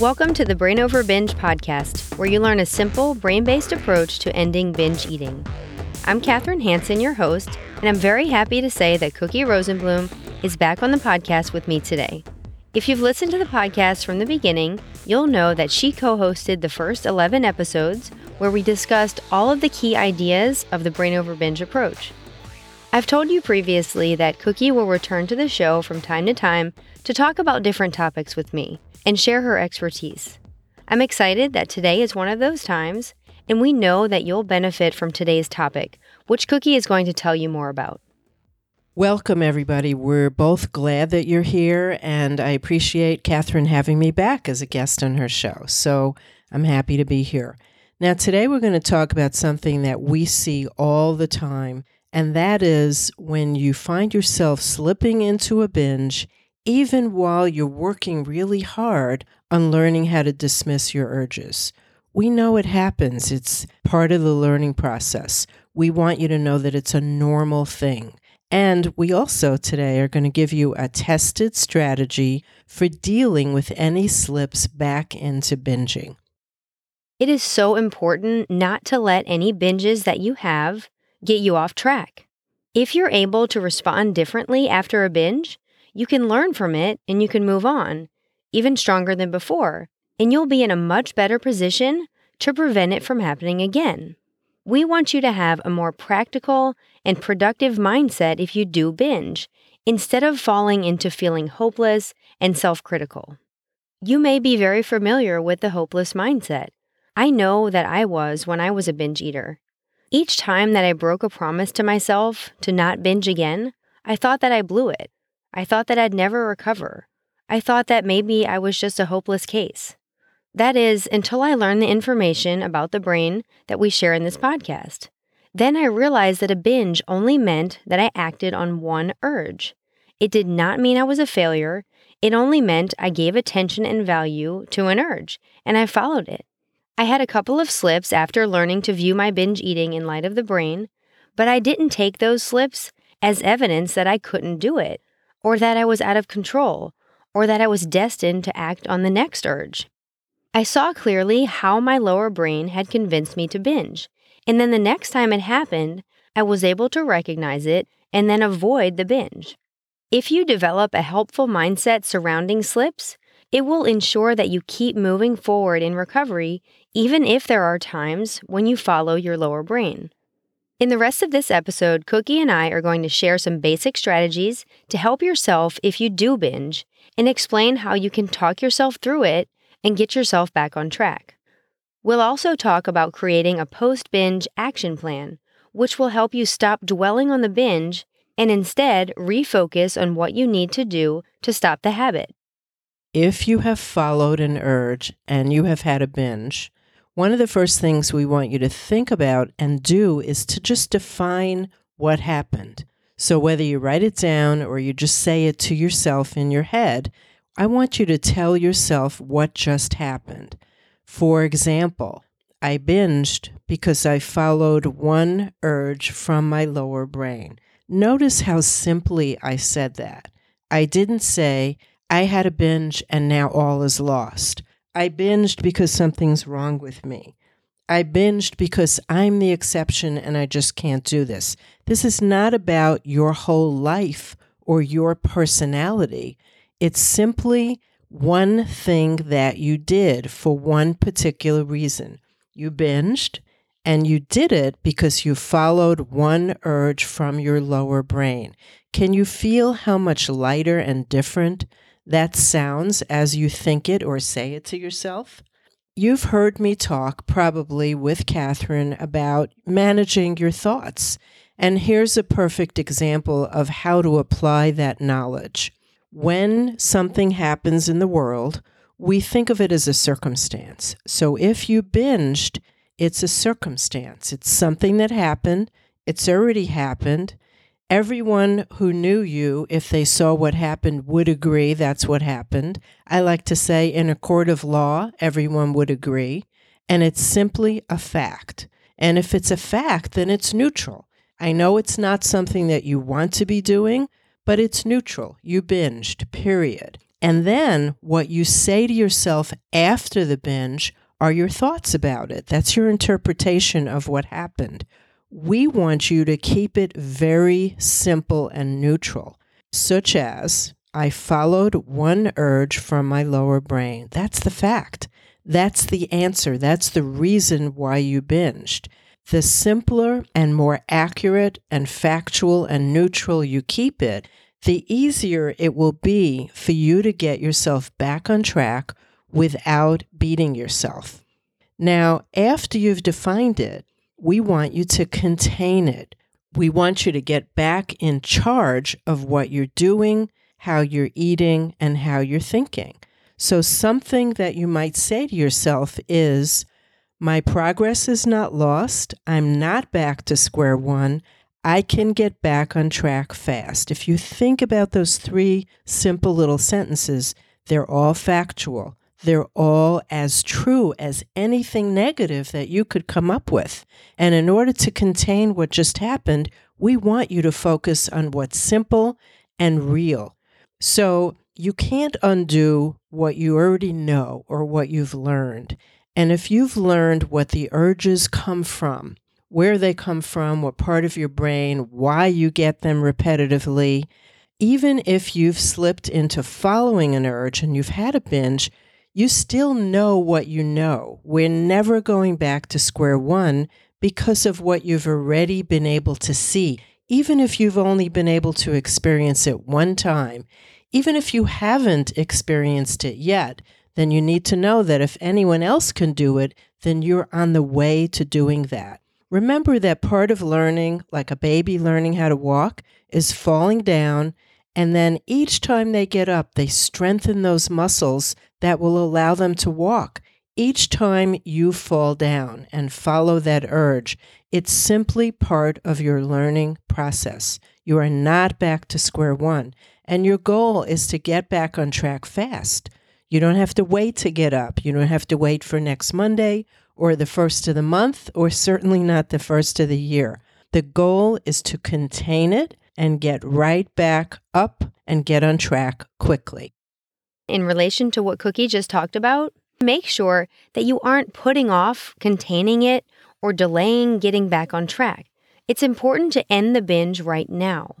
Welcome to the Brain Over Binge podcast, where you learn a simple, brain based approach to ending binge eating. I'm Kathryn Hansen, your host, and I'm very happy to say that Cookie Rosenblum is back on the podcast with me today. If you've listened to the podcast from the beginning, you'll know that she co hosted the first 11 episodes where we discussed all of the key ideas of the Brain Over Binge approach. I've told you previously that Cookie will return to the show from time to time to talk about different topics with me and share her expertise. I'm excited that today is one of those times, and we know that you'll benefit from today's topic, which Cookie is going to tell you more about. Welcome, everybody. We're both glad that you're here, and I appreciate Kathryn having me back as a guest on her show. So I'm happy to be here. Now, today we're going to talk about something that we see all the time, and that is when you find yourself slipping into a binge even while you're working really hard on learning how to dismiss your urges. We know it happens, it's part of the learning process. We want you to know that it's a normal thing. And we also today are going to give you a tested strategy for dealing with any slips back into binging. It is so important not to let any binges that you have get you off track. If you're able to respond differently after a binge, you can learn from it and you can move on, even stronger than before, and you'll be in a much better position to prevent it from happening again. We want you to have a more practical and productive mindset if you do binge, instead of falling into feeling hopeless and self critical. You may be very familiar with the hopeless mindset. I know that I was when I was a binge eater. Each time that I broke a promise to myself to not binge again, I thought that I blew it. I thought that I'd never recover. I thought that maybe I was just a hopeless case. That is, until I learned the information about the brain that we share in this podcast. Then I realized that a binge only meant that I acted on one urge. It did not mean I was a failure. It only meant I gave attention and value to an urge, and I followed it. I had a couple of slips after learning to view my binge eating in light of the brain, but I didn't take those slips as evidence that I couldn't do it or that I was out of control, or that I was destined to act on the next urge. I saw clearly how my lower brain had convinced me to binge, and then the next time it happened, I was able to recognize it and then avoid the binge. If you develop a helpful mindset surrounding slips, it will ensure that you keep moving forward in recovery, even if there are times when you follow your lower brain. In the rest of this episode, Cookie and I are going to share some basic strategies to help yourself if you do binge and explain how you can talk yourself through it and get yourself back on track. We'll also talk about creating a post binge action plan, which will help you stop dwelling on the binge and instead refocus on what you need to do to stop the habit. If you have followed an urge and you have had a binge, one of the first things we want you to think about and do is to just define what happened. So, whether you write it down or you just say it to yourself in your head, I want you to tell yourself what just happened. For example, I binged because I followed one urge from my lower brain. Notice how simply I said that. I didn't say, I had a binge and now all is lost. I binged because something's wrong with me. I binged because I'm the exception and I just can't do this. This is not about your whole life or your personality. It's simply one thing that you did for one particular reason. You binged and you did it because you followed one urge from your lower brain. Can you feel how much lighter and different that sounds as you think it or say it to yourself. You've heard me talk probably with Kathryn, about managing your thoughts. And here's a perfect example of how to apply that knowledge. When something happens in the world, we think of it as a circumstance. So if you binged, it's a circumstance. It's something that happened, it's already happened, Everyone who knew you, if they saw what happened, would agree that's what happened. I like to say, in a court of law, everyone would agree. And it's simply a fact. And if it's a fact, then it's neutral. I know it's not something that you want to be doing, but it's neutral. You binged, period. And then what you say to yourself after the binge are your thoughts about it. That's your interpretation of what happened. We want you to keep it very simple and neutral, such as I followed one urge from my lower brain. That's the fact. That's the answer. That's the reason why you binged. The simpler and more accurate and factual and neutral you keep it, the easier it will be for you to get yourself back on track without beating yourself. Now, after you've defined it, we want you to contain it. We want you to get back in charge of what you're doing, how you're eating, and how you're thinking. So, something that you might say to yourself is, My progress is not lost. I'm not back to square one. I can get back on track fast. If you think about those three simple little sentences, they're all factual they're all as true as anything negative that you could come up with. And in order to contain what just happened, we want you to focus on what's simple and real. So you can't undo what you already know or what you've learned. And if you've learned what the urges come from, where they come from, what part of your brain, why you get them repetitively, even if you've slipped into following an urge and you've had a binge, you still know what you know. We're never going back to square one because of what you've already been able to see. Even if you've only been able to experience it one time, even if you haven't experienced it yet, then you need to know that if anyone else can do it, then you're on the way to doing that. Remember that part of learning, like a baby learning how to walk, is falling down and then each time they get up, they strengthen those muscles that will allow them to walk. Each time you fall down and follow that urge, it's simply part of your learning process. You are not back to square one. And your goal is to get back on track fast. You don't have to wait to get up. You don't have to wait for next Monday or the first of the month, or certainly not the first of the year. The goal is to contain it and get right back up and get on track quickly. In relation to what Cookie just talked about, make sure that you aren't putting off containing it or delaying getting back on track. It's important to end the binge right now.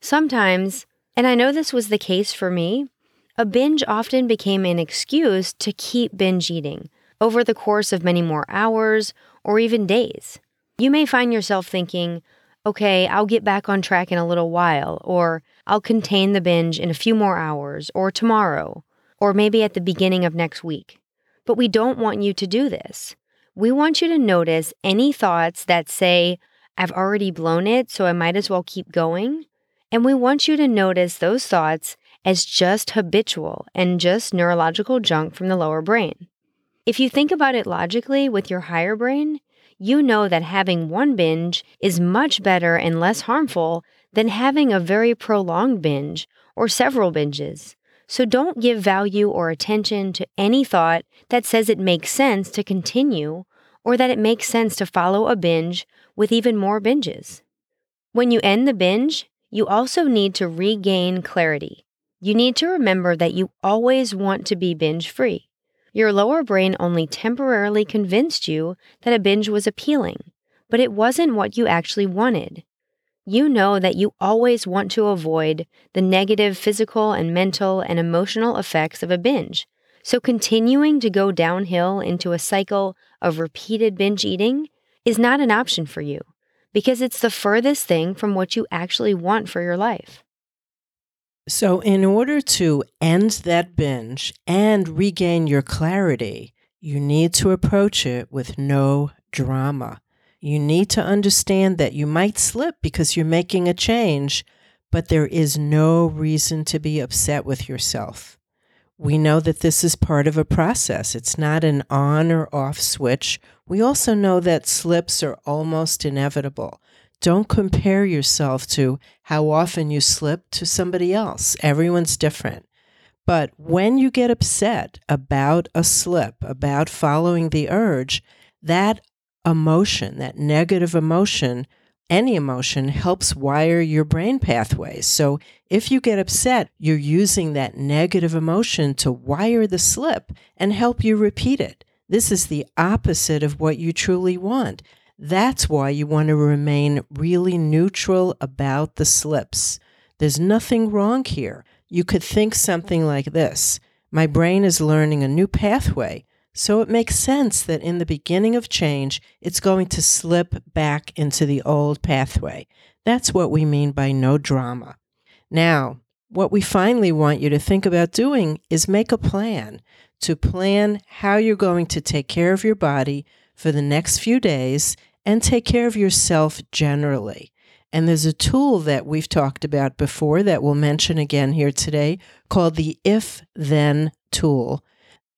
Sometimes, and I know this was the case for me, a binge often became an excuse to keep binge eating over the course of many more hours or even days. You may find yourself thinking, okay, I'll get back on track in a little while, or I'll contain the binge in a few more hours, or tomorrow, or maybe at the beginning of next week. But we don't want you to do this. We want you to notice any thoughts that say, I've already blown it, so I might as well keep going. And we want you to notice those thoughts as just habitual and just neurological junk from the lower brain. If you think about it logically with your higher brain, you know that having one binge is much better and less harmful than having a very prolonged binge or several binges. So don't give value or attention to any thought that says it makes sense to continue or that it makes sense to follow a binge with even more binges. When you end the binge, you also need to regain clarity. You need to remember that you always want to be binge free. Your lower brain only temporarily convinced you that a binge was appealing, but it wasn't what you actually wanted. You know that you always want to avoid the negative physical and mental and emotional effects of a binge. So, continuing to go downhill into a cycle of repeated binge eating is not an option for you because it's the furthest thing from what you actually want for your life. So, in order to end that binge and regain your clarity, you need to approach it with no drama. You need to understand that you might slip because you're making a change, but there is no reason to be upset with yourself. We know that this is part of a process. It's not an on or off switch. We also know that slips are almost inevitable. Don't compare yourself to how often you slip to somebody else. Everyone's different. But when you get upset about a slip, about following the urge, that emotion, that negative emotion, any emotion helps wire your brain pathways. So if you get upset, you're using that negative emotion to wire the slip and help you repeat it. This is the opposite of what you truly want. That's why you want to remain really neutral about the slips. There's nothing wrong here. You could think something like this My brain is learning a new pathway. So it makes sense that in the beginning of change, it's going to slip back into the old pathway. That's what we mean by no drama. Now, what we finally want you to think about doing is make a plan to plan how you're going to take care of your body for the next few days and take care of yourself generally. And there's a tool that we've talked about before that we'll mention again here today called the if then tool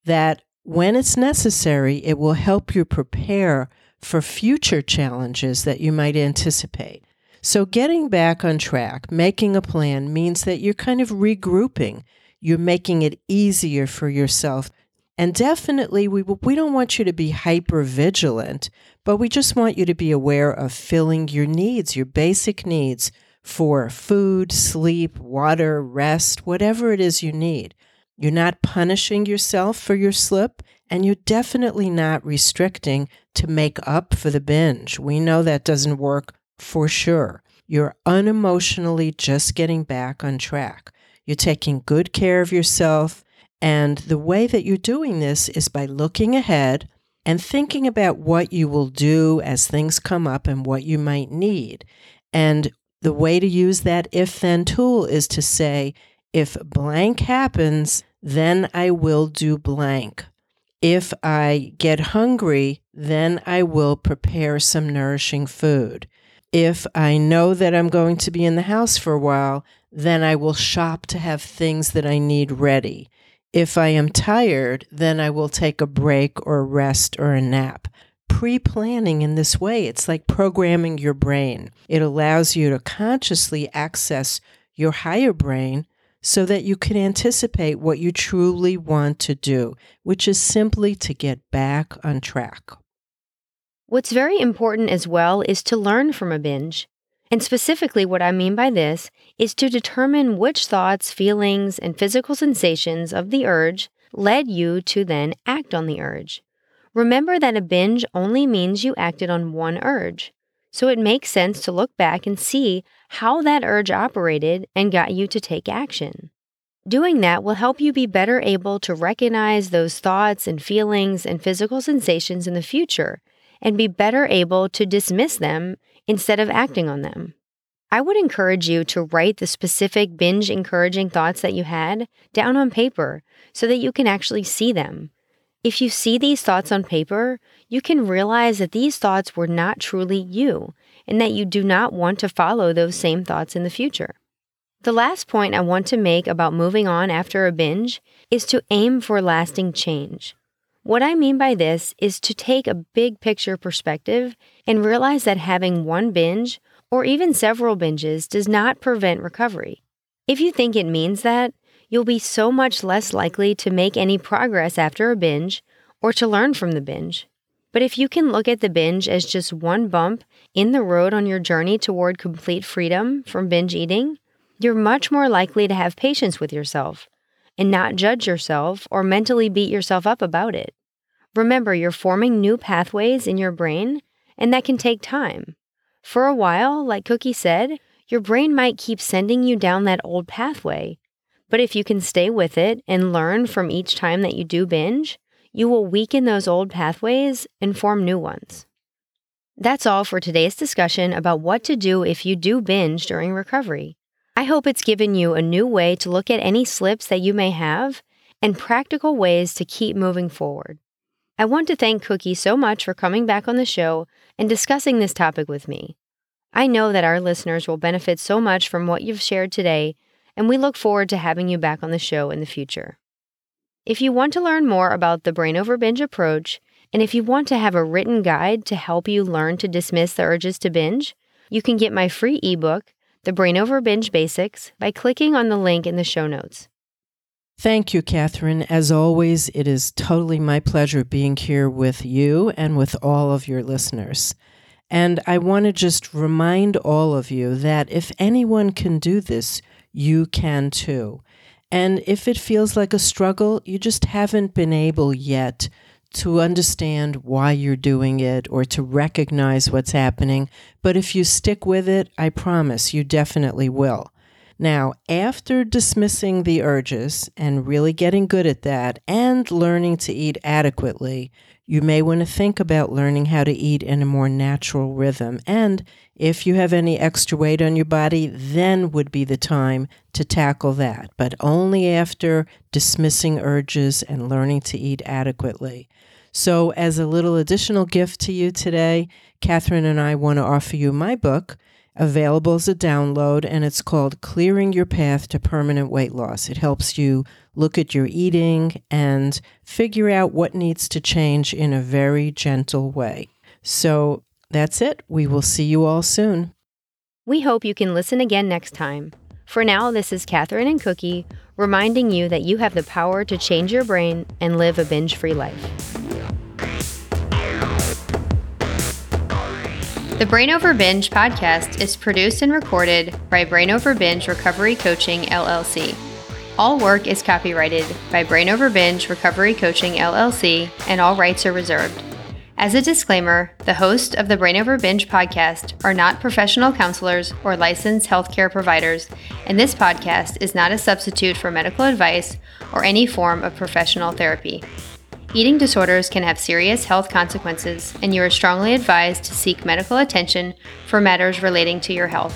that when it's necessary, it will help you prepare for future challenges that you might anticipate. So, getting back on track, making a plan means that you're kind of regrouping. You're making it easier for yourself. And definitely, we, we don't want you to be hyper vigilant, but we just want you to be aware of filling your needs, your basic needs for food, sleep, water, rest, whatever it is you need. You're not punishing yourself for your slip, and you're definitely not restricting to make up for the binge. We know that doesn't work for sure. You're unemotionally just getting back on track. You're taking good care of yourself. And the way that you're doing this is by looking ahead and thinking about what you will do as things come up and what you might need. And the way to use that if then tool is to say, if blank happens, then I will do blank. If I get hungry, then I will prepare some nourishing food. If I know that I'm going to be in the house for a while, then I will shop to have things that I need ready. If I am tired, then I will take a break or rest or a nap. Pre planning in this way, it's like programming your brain. It allows you to consciously access your higher brain so that you can anticipate what you truly want to do, which is simply to get back on track. What's very important as well is to learn from a binge. And specifically, what I mean by this is to determine which thoughts, feelings, and physical sensations of the urge led you to then act on the urge. Remember that a binge only means you acted on one urge. So it makes sense to look back and see how that urge operated and got you to take action. Doing that will help you be better able to recognize those thoughts and feelings and physical sensations in the future and be better able to dismiss them instead of acting on them. I would encourage you to write the specific binge encouraging thoughts that you had down on paper so that you can actually see them. If you see these thoughts on paper, you can realize that these thoughts were not truly you and that you do not want to follow those same thoughts in the future. The last point I want to make about moving on after a binge is to aim for lasting change. What I mean by this is to take a big picture perspective and realize that having one binge or even several binges does not prevent recovery. If you think it means that, you'll be so much less likely to make any progress after a binge or to learn from the binge. But if you can look at the binge as just one bump in the road on your journey toward complete freedom from binge eating, you're much more likely to have patience with yourself and not judge yourself or mentally beat yourself up about it. Remember, you're forming new pathways in your brain, and that can take time. For a while, like Cookie said, your brain might keep sending you down that old pathway, but if you can stay with it and learn from each time that you do binge, you will weaken those old pathways and form new ones. That's all for today's discussion about what to do if you do binge during recovery. I hope it's given you a new way to look at any slips that you may have and practical ways to keep moving forward. I want to thank Cookie so much for coming back on the show and discussing this topic with me. I know that our listeners will benefit so much from what you've shared today and we look forward to having you back on the show in the future. If you want to learn more about the Brain Over Binge approach, and if you want to have a written guide to help you learn to dismiss the urges to binge, you can get my free ebook, The Brain Over Binge Basics, by clicking on the link in the show notes. Thank you, Kathryn. As always, it is totally my pleasure being here with you and with all of your listeners. And I want to just remind all of you that if anyone can do this, you can too. And if it feels like a struggle, you just haven't been able yet to understand why you're doing it or to recognize what's happening. But if you stick with it, I promise you definitely will. Now, after dismissing the urges and really getting good at that and learning to eat adequately, you may want to think about learning how to eat in a more natural rhythm. And if you have any extra weight on your body, then would be the time to tackle that, but only after dismissing urges and learning to eat adequately. So, as a little additional gift to you today, Kathryn and I want to offer you my book available as a download, and it's called Clearing Your Path to Permanent Weight Loss. It helps you look at your eating and figure out what needs to change in a very gentle way. So that's it. We will see you all soon. We hope you can listen again next time. For now, this is Kathryn and Cookie reminding you that you have the power to change your brain and live a binge free life. The Brain Over Binge podcast is produced and recorded by Brain Over Binge Recovery Coaching LLC. All work is copyrighted by Brain Over Binge Recovery Coaching LLC and all rights are reserved. As a disclaimer, the hosts of the Brain Over Binge podcast are not professional counselors or licensed healthcare providers, and this podcast is not a substitute for medical advice or any form of professional therapy. Eating disorders can have serious health consequences, and you are strongly advised to seek medical attention for matters relating to your health.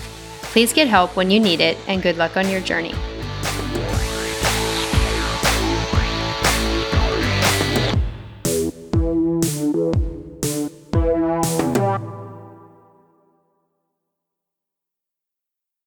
Please get help when you need it, and good luck on your journey.